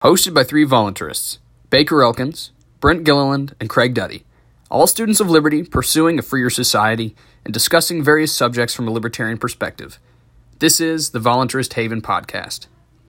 Hosted by three voluntaryists Baker Elkins, Brent Gilliland, and Craig Duddy, all students of liberty pursuing a freer society and discussing various subjects from a libertarian perspective. This is the Voluntaryist Haven Podcast.